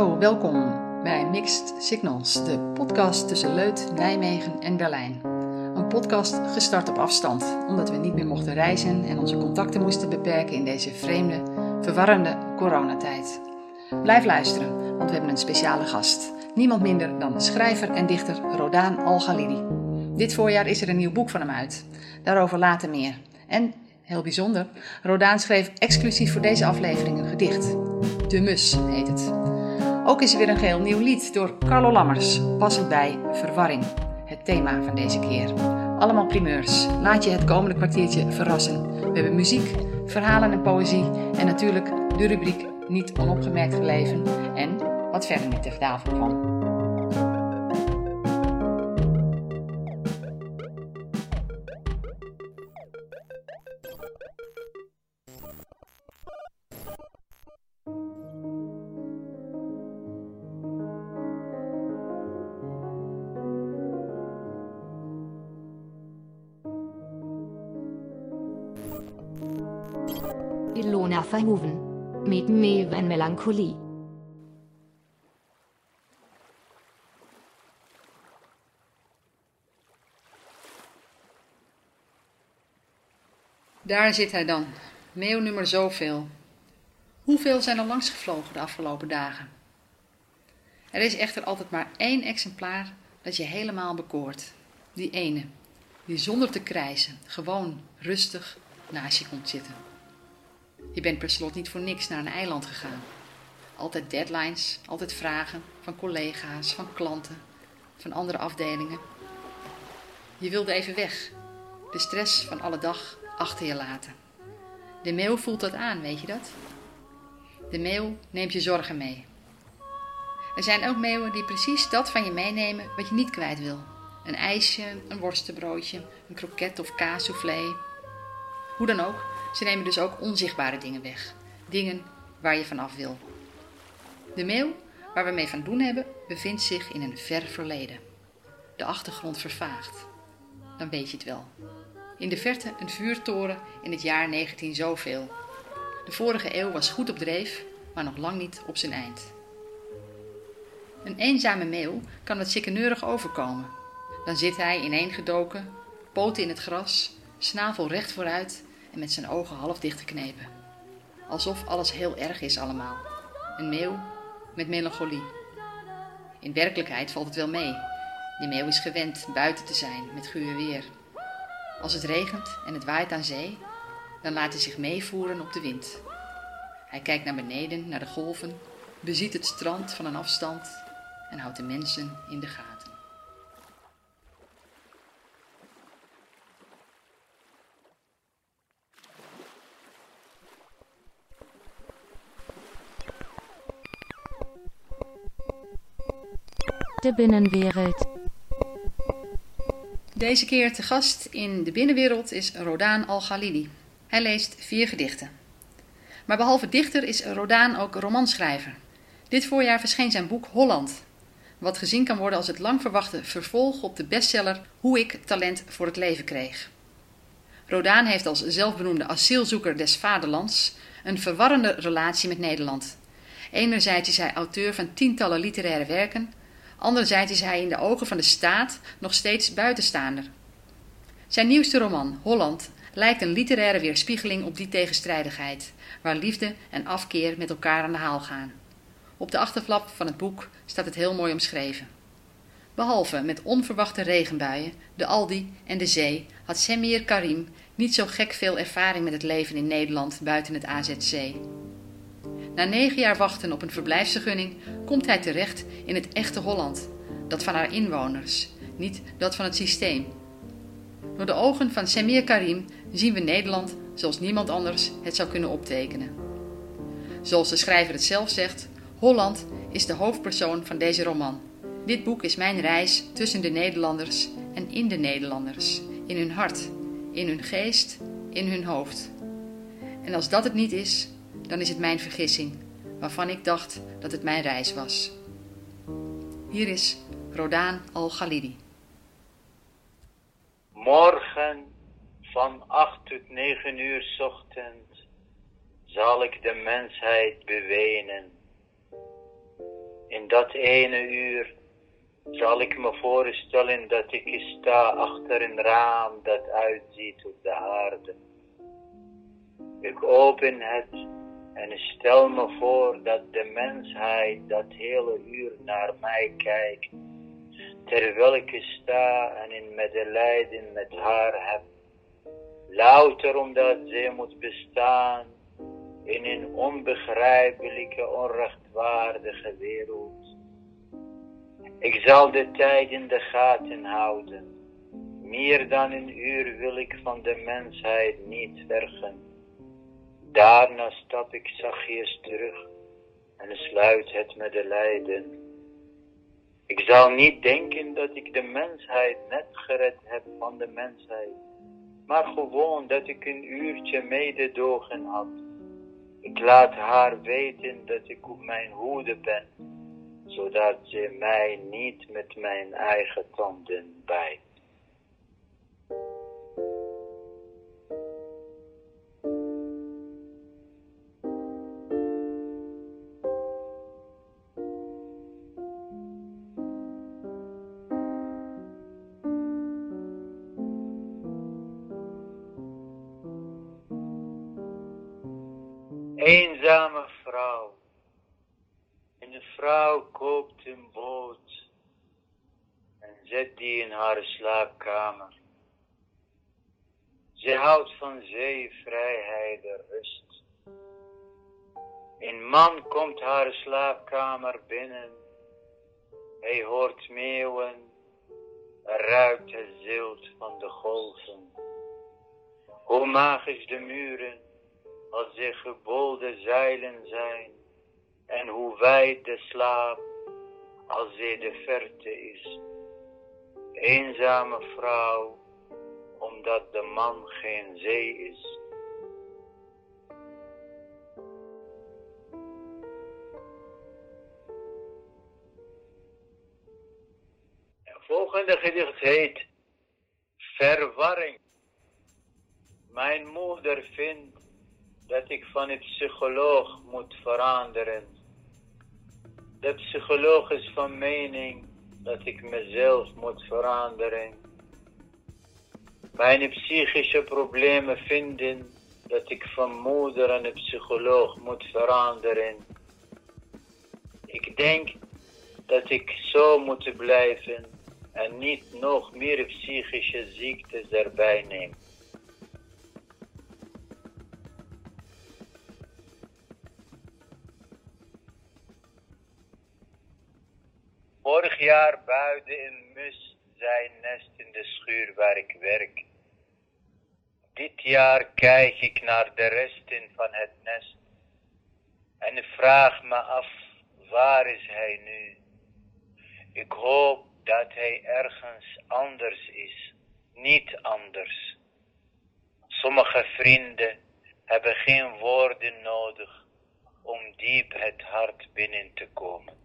Hallo, welkom bij Mixed Signals, de podcast tussen Leut, Nijmegen en Berlijn. Een podcast gestart op afstand, omdat we niet meer mochten reizen en onze contacten moesten beperken in deze vreemde, verwarrende coronatijd. Blijf luisteren, want we hebben een speciale gast. Niemand minder dan de schrijver en dichter Rodaan Al-Ghalidi. Dit voorjaar is er een nieuw boek van hem uit. Daarover later meer. En, heel bijzonder, Rodaan schreef exclusief voor deze aflevering een gedicht. De Mus heet het. Ook is er weer een geheel nieuw lied door Carlo Lammers, passend bij Verwarring, het thema van deze keer. Allemaal primeurs. Laat je het komende kwartiertje verrassen. We hebben muziek, verhalen en poëzie en natuurlijk de rubriek Niet onopgemerkt gebleven en wat verder met de tafel kwam. Ilona Verhoeven. Met Mew en Melancholie. Daar zit hij dan, meeuwnummer zoveel. Hoeveel zijn er langs gevlogen de afgelopen dagen? Er is echter altijd maar één exemplaar dat je helemaal bekoort. Die ene, die zonder te krijzen, gewoon rustig naast je komt zitten. Je bent per slot niet voor niks naar een eiland gegaan. Altijd deadlines, altijd vragen van collega's, van klanten, van andere afdelingen. Je wilde even weg, de stress van alle dag achter je laten. De meeuw voelt dat aan, weet je dat? De meeuw neemt je zorgen mee. Er zijn ook meeuwen die precies dat van je meenemen wat je niet kwijt wil. Een ijsje, een worstenbroodje, een kroket of kaassoufflé. Hoe dan ook, ze nemen dus ook onzichtbare dingen weg. Dingen waar je vanaf wil. De meeuw waar we mee van doen hebben bevindt zich in een ver verleden. De achtergrond vervaagt. Dan weet je het wel. In de verte een vuurtoren in het jaar 19 zoveel. De vorige eeuw was goed op dreef, maar nog lang niet op zijn eind. Een eenzame meeuw kan wat sikkeneurig overkomen. Dan zit hij ineengedoken, poten in het gras, snavel recht vooruit en met zijn ogen half dichtgeknepen. Alsof alles heel erg is allemaal. Een meeuw met melancholie. In werkelijkheid valt het wel mee. Die meeuw is gewend buiten te zijn met guur weer. Als het regent en het waait aan zee, dan laat hij zich meevoeren op de wind. Hij kijkt naar beneden, naar de golven, beziet het strand van een afstand en houdt de mensen in de gaten. De Binnenwereld. Deze keer te gast in de binnenwereld is Rodaan Al-Ghalidi. Hij leest vier gedichten. Maar behalve dichter is Rodaan ook romanschrijver. Dit voorjaar verscheen zijn boek Holland, wat gezien kan worden als het lang verwachte vervolg op de bestseller Hoe ik talent voor het leven kreeg. Rodaan heeft als zelfbenoemde asielzoeker des vaderlands een verwarrende relatie met Nederland. Enerzijds is hij auteur van tientallen literaire werken, anderzijds is hij in de ogen van de staat nog steeds buitenstaander. Zijn nieuwste roman, Holland, lijkt een literaire weerspiegeling op die tegenstrijdigheid, waar liefde en afkeer met elkaar aan de haal gaan. Op de achterflap van het boek staat het heel mooi omschreven. Behalve met onverwachte regenbuien, de Aldi en de zee had Semir Karim niet zo gek veel ervaring met het leven in Nederland buiten het AZC. Na negen jaar wachten op een verblijfsvergunning komt hij terecht in het echte Holland, dat van haar inwoners, niet dat van het systeem. Door de ogen van Semir Karim zien we Nederland zoals niemand anders het zou kunnen optekenen. Zoals de schrijver het zelf zegt, Holland is de hoofdpersoon van deze roman. Dit boek is mijn reis tussen de Nederlanders en in de Nederlanders, in hun hart, in hun geest, in hun hoofd. En als dat het niet is, dan is het mijn vergissing, waarvan ik dacht dat het mijn reis was. Hier is Rodaan Al-Ghalidi. Morgen van 8 tot 9 uur ochtend zal ik de mensheid bewenen. In dat ene uur zal ik me voorstellen dat ik sta achter een raam dat uitziet op de aarde. Ik open het en stel me voor dat de mensheid dat hele uur naar mij kijkt, terwijl ik sta en in medelijden met haar heb. Louter omdat zij moet bestaan in een onbegrijpelijke, onrechtvaardige wereld. Ik zal de tijd in de gaten houden. Meer dan een uur wil ik van de mensheid niet vergen. Daarna stap ik zachtjes terug en sluit het met de lijden. Ik zal niet denken dat ik de mensheid net gered heb van de mensheid, maar gewoon dat ik een uurtje mededogen had. Ik laat haar weten dat ik op mijn hoede ben, zodat ze mij niet met mijn eigen tanden bijt. Eenzame vrouw. En vrouw koopt een boot en zet die in haar slaapkamer. Ze houdt van zee, vrijheid en rust. Een man komt haar slaapkamer binnen. Hij hoort meeuwen, ruikt het zilt van de golven. Hoe magisch de muren als ze gebolde zeilen zijn, en hoe wijd de slaap als ze de verte is. Eenzame vrouw, omdat de man geen zee is. Volgende gedicht heet Verwarring. Mijn moeder vindt dat ik van een psycholoog moet veranderen. De psycholoog is van mening dat ik mezelf moet veranderen. Mijn psychische problemen vinden dat ik van moeder en een psycholoog moet veranderen. Ik denk dat ik zo moet blijven en niet nog meer psychische ziektes erbij neem. Vorig jaar buide een mus zijn nest in de schuur waar ik werk. Dit jaar kijk ik naar de resten van het nest en vraag me af, waar is hij nu? Ik hoop dat hij ergens anders is, niet anders. Sommige vrienden hebben geen woorden nodig om diep het hart binnen te komen.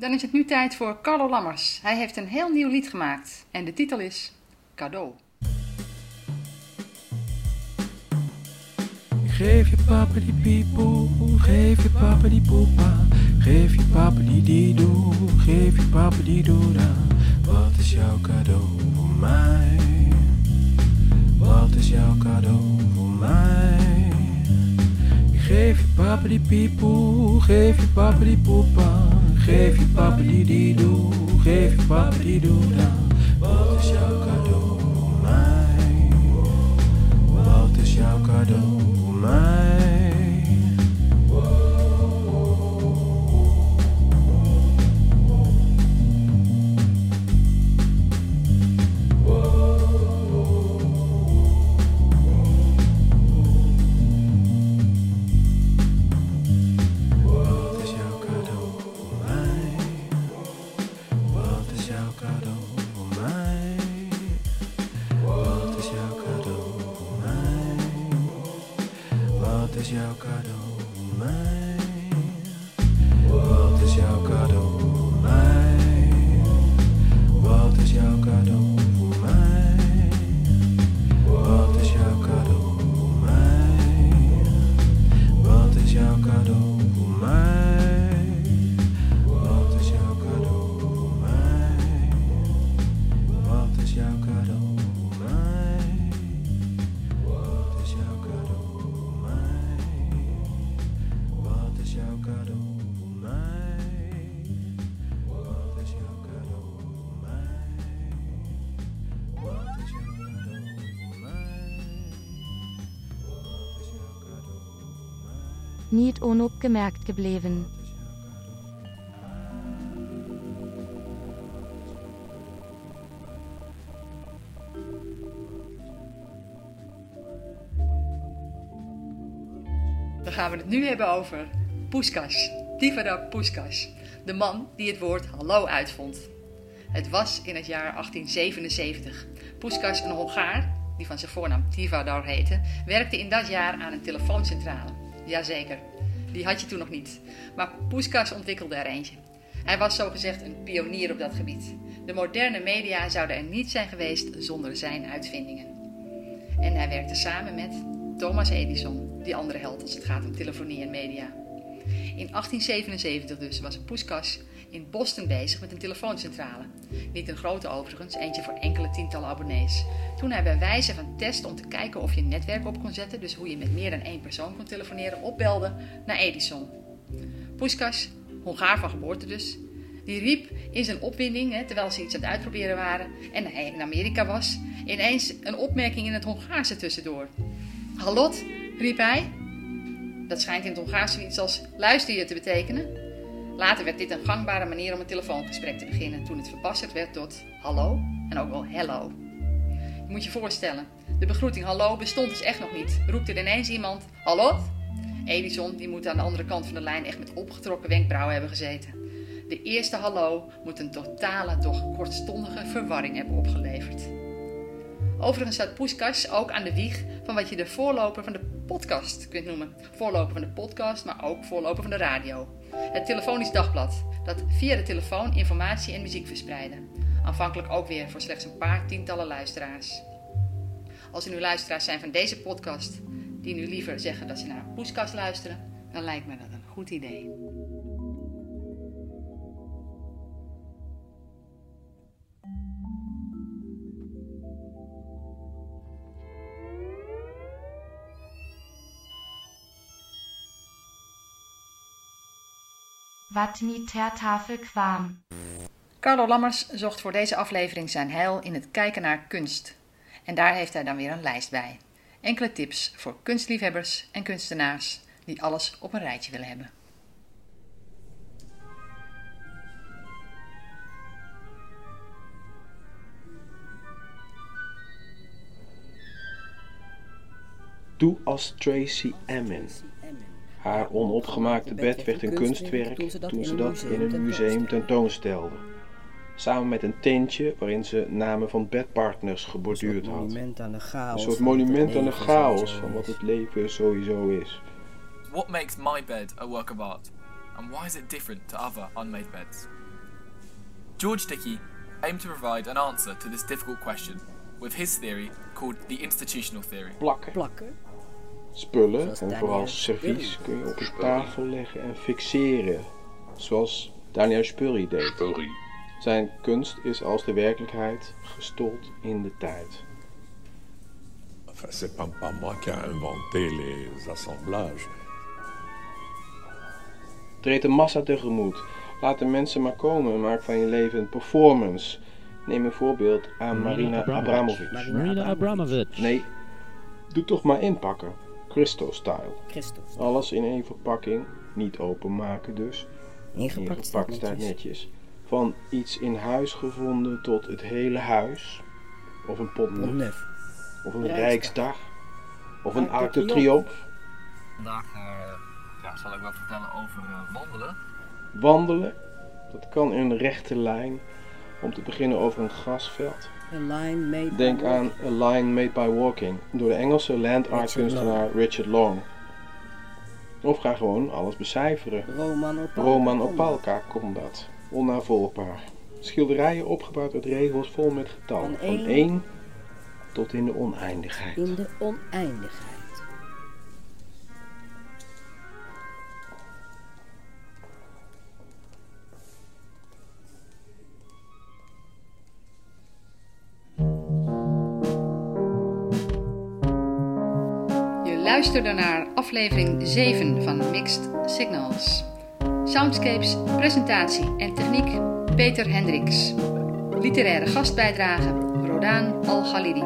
Dan is het nu tijd voor Carlo Lammers. Hij heeft een heel nieuw lied gemaakt en de titel is Cadeau. Geef je papa die piepoe, geef je papa die poepa. Geef je papa die doe, geef je papa die doeda. Wat is jouw cadeau voor mij? Wat is jouw cadeau voor mij? Geef je papa die piepoe, geef je papa die poepa. Geef je papa die die doe, geef je papa die voor mij? Wat is jouw cadeau mij? Wat is jouw cadeau mij? Niet onopgemerkt gebleven. Dan gaan we het nu hebben over Poeskas, Tivadar Poeskas, de man die het woord hallo uitvond. Het was in het jaar 1877. Poeskas, een Hongaar, die van zijn voornaam Tivadar heette, werkte in dat jaar aan een telefooncentrale. Jazeker, die had je toen nog niet. Maar Poeskas ontwikkelde er eentje. Hij was zogezegd een pionier op dat gebied. De moderne media zouden er niet zijn geweest zonder zijn uitvindingen. En hij werkte samen met Thomas Edison, die andere held als het gaat om telefonie en media. In 1877 dus was Poeskas in Boston bezig met een telefooncentrale. Niet een grote overigens, eentje voor enkele tientallen abonnees. Toen hij bij wijze van test om te kijken of je een netwerk op kon zetten, dus hoe je met meer dan één persoon kon telefoneren, opbelde naar Edison. Poeskas, Hongaar van geboorte dus, die riep in zijn opwinding, hè, terwijl ze iets aan het uitproberen waren en hij in Amerika was, ineens een opmerking in het Hongaarse tussendoor. Hallot, riep hij. Dat schijnt in het Hongaars zoiets als luister je te betekenen. Later werd dit een gangbare manier om een telefoongesprek te beginnen, toen het verbasterd werd tot hallo en ook wel hello. Je moet je voorstellen, de begroeting hallo bestond dus echt nog niet. Roept er ineens iemand hallo? Edison die moet aan de andere kant van de lijn echt met opgetrokken wenkbrauwen hebben gezeten. De eerste hallo moet een totale, doch kortstondige verwarring hebben opgeleverd. Overigens staat Poeskas ook aan de wieg van wat je de voorloper van de podcast kunt noemen. Voorloper van de podcast, maar ook voorloper van de radio. Het telefonisch dagblad, dat via de telefoon informatie en muziek verspreidde. Aanvankelijk ook weer voor slechts een paar tientallen luisteraars. Als er nu luisteraars zijn van deze podcast die nu liever zeggen dat ze naar Poeskas luisteren, dan lijkt me dat een goed idee. Wat niet ter tafel kwam. Carlo Lammers zocht voor deze aflevering zijn heil in het kijken naar kunst. En daar heeft hij dan weer een lijst bij. Enkele tips voor kunstliefhebbers en kunstenaars die alles op een rijtje willen hebben. Doe als Tracy Emin. Haar onopgemaakte bed werd een kunstwerk toen ze dat in een museum tentoonstelde. Samen met een tintje waarin ze namen van bedpartners geborduurd had. Een soort monument aan de chaos van wat het leven sowieso is. What makes my bed a work of art? And why is it different to other unmade beds? George Dickey aimed to provide an answer to this difficult question with his theory called the institutional theory. Plakken. Plakken. Spullen, vooral servies, kun je op een tafel leggen en fixeren. Zoals Daniel Spurrier deed. Zijn kunst is als de werkelijkheid gestold in de tijd. Enfin, c'est pas, pas moi qui a inventé les assemblages. Treed de massa tegemoet. Laat de mensen maar komen en maak van je leven een performance. Neem een voorbeeld aan Marina Abramovic. Marina Abramovic. Nee, doe toch maar inpakken. Christo-style. Christus. Alles in één verpakking, niet openmaken dus. Ingepakt Ingepakt staat netjes. netjes. Van iets in huis gevonden tot het hele huis. Of een pot Een nuf. Of een Rijksdag. Rijksdag. Of een Arc de Triomphe. Vandaag ja, zal ik wat vertellen over wandelen. Wandelen, dat kan in een rechte lijn. Om te beginnen over een grasveld. Een line made Denk aan A Line Made by Walking door de Engelse land art Richard kunstenaar Richard Long. Of ga gewoon alles becijferen. Roman Opalka. Roman Opalka kon dat. Onnavolgbaar. Schilderijen opgebouwd uit regels vol met getallen. Van Van één 1 tot in de oneindigheid. In de oneindigheid. Luisterde naar aflevering 7 van Mixed Signals. Soundscapes, presentatie en techniek Peter Hendricks. Literaire gastbijdrage Rodaan Al-Ghalidi.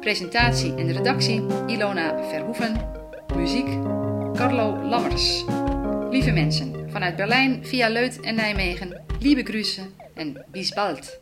Presentatie en redactie Ilona Verhoeven. Muziek Carlo Lammers. Lieve mensen, vanuit Berlijn via Leut en Nijmegen, lieve Grüße en bis bald.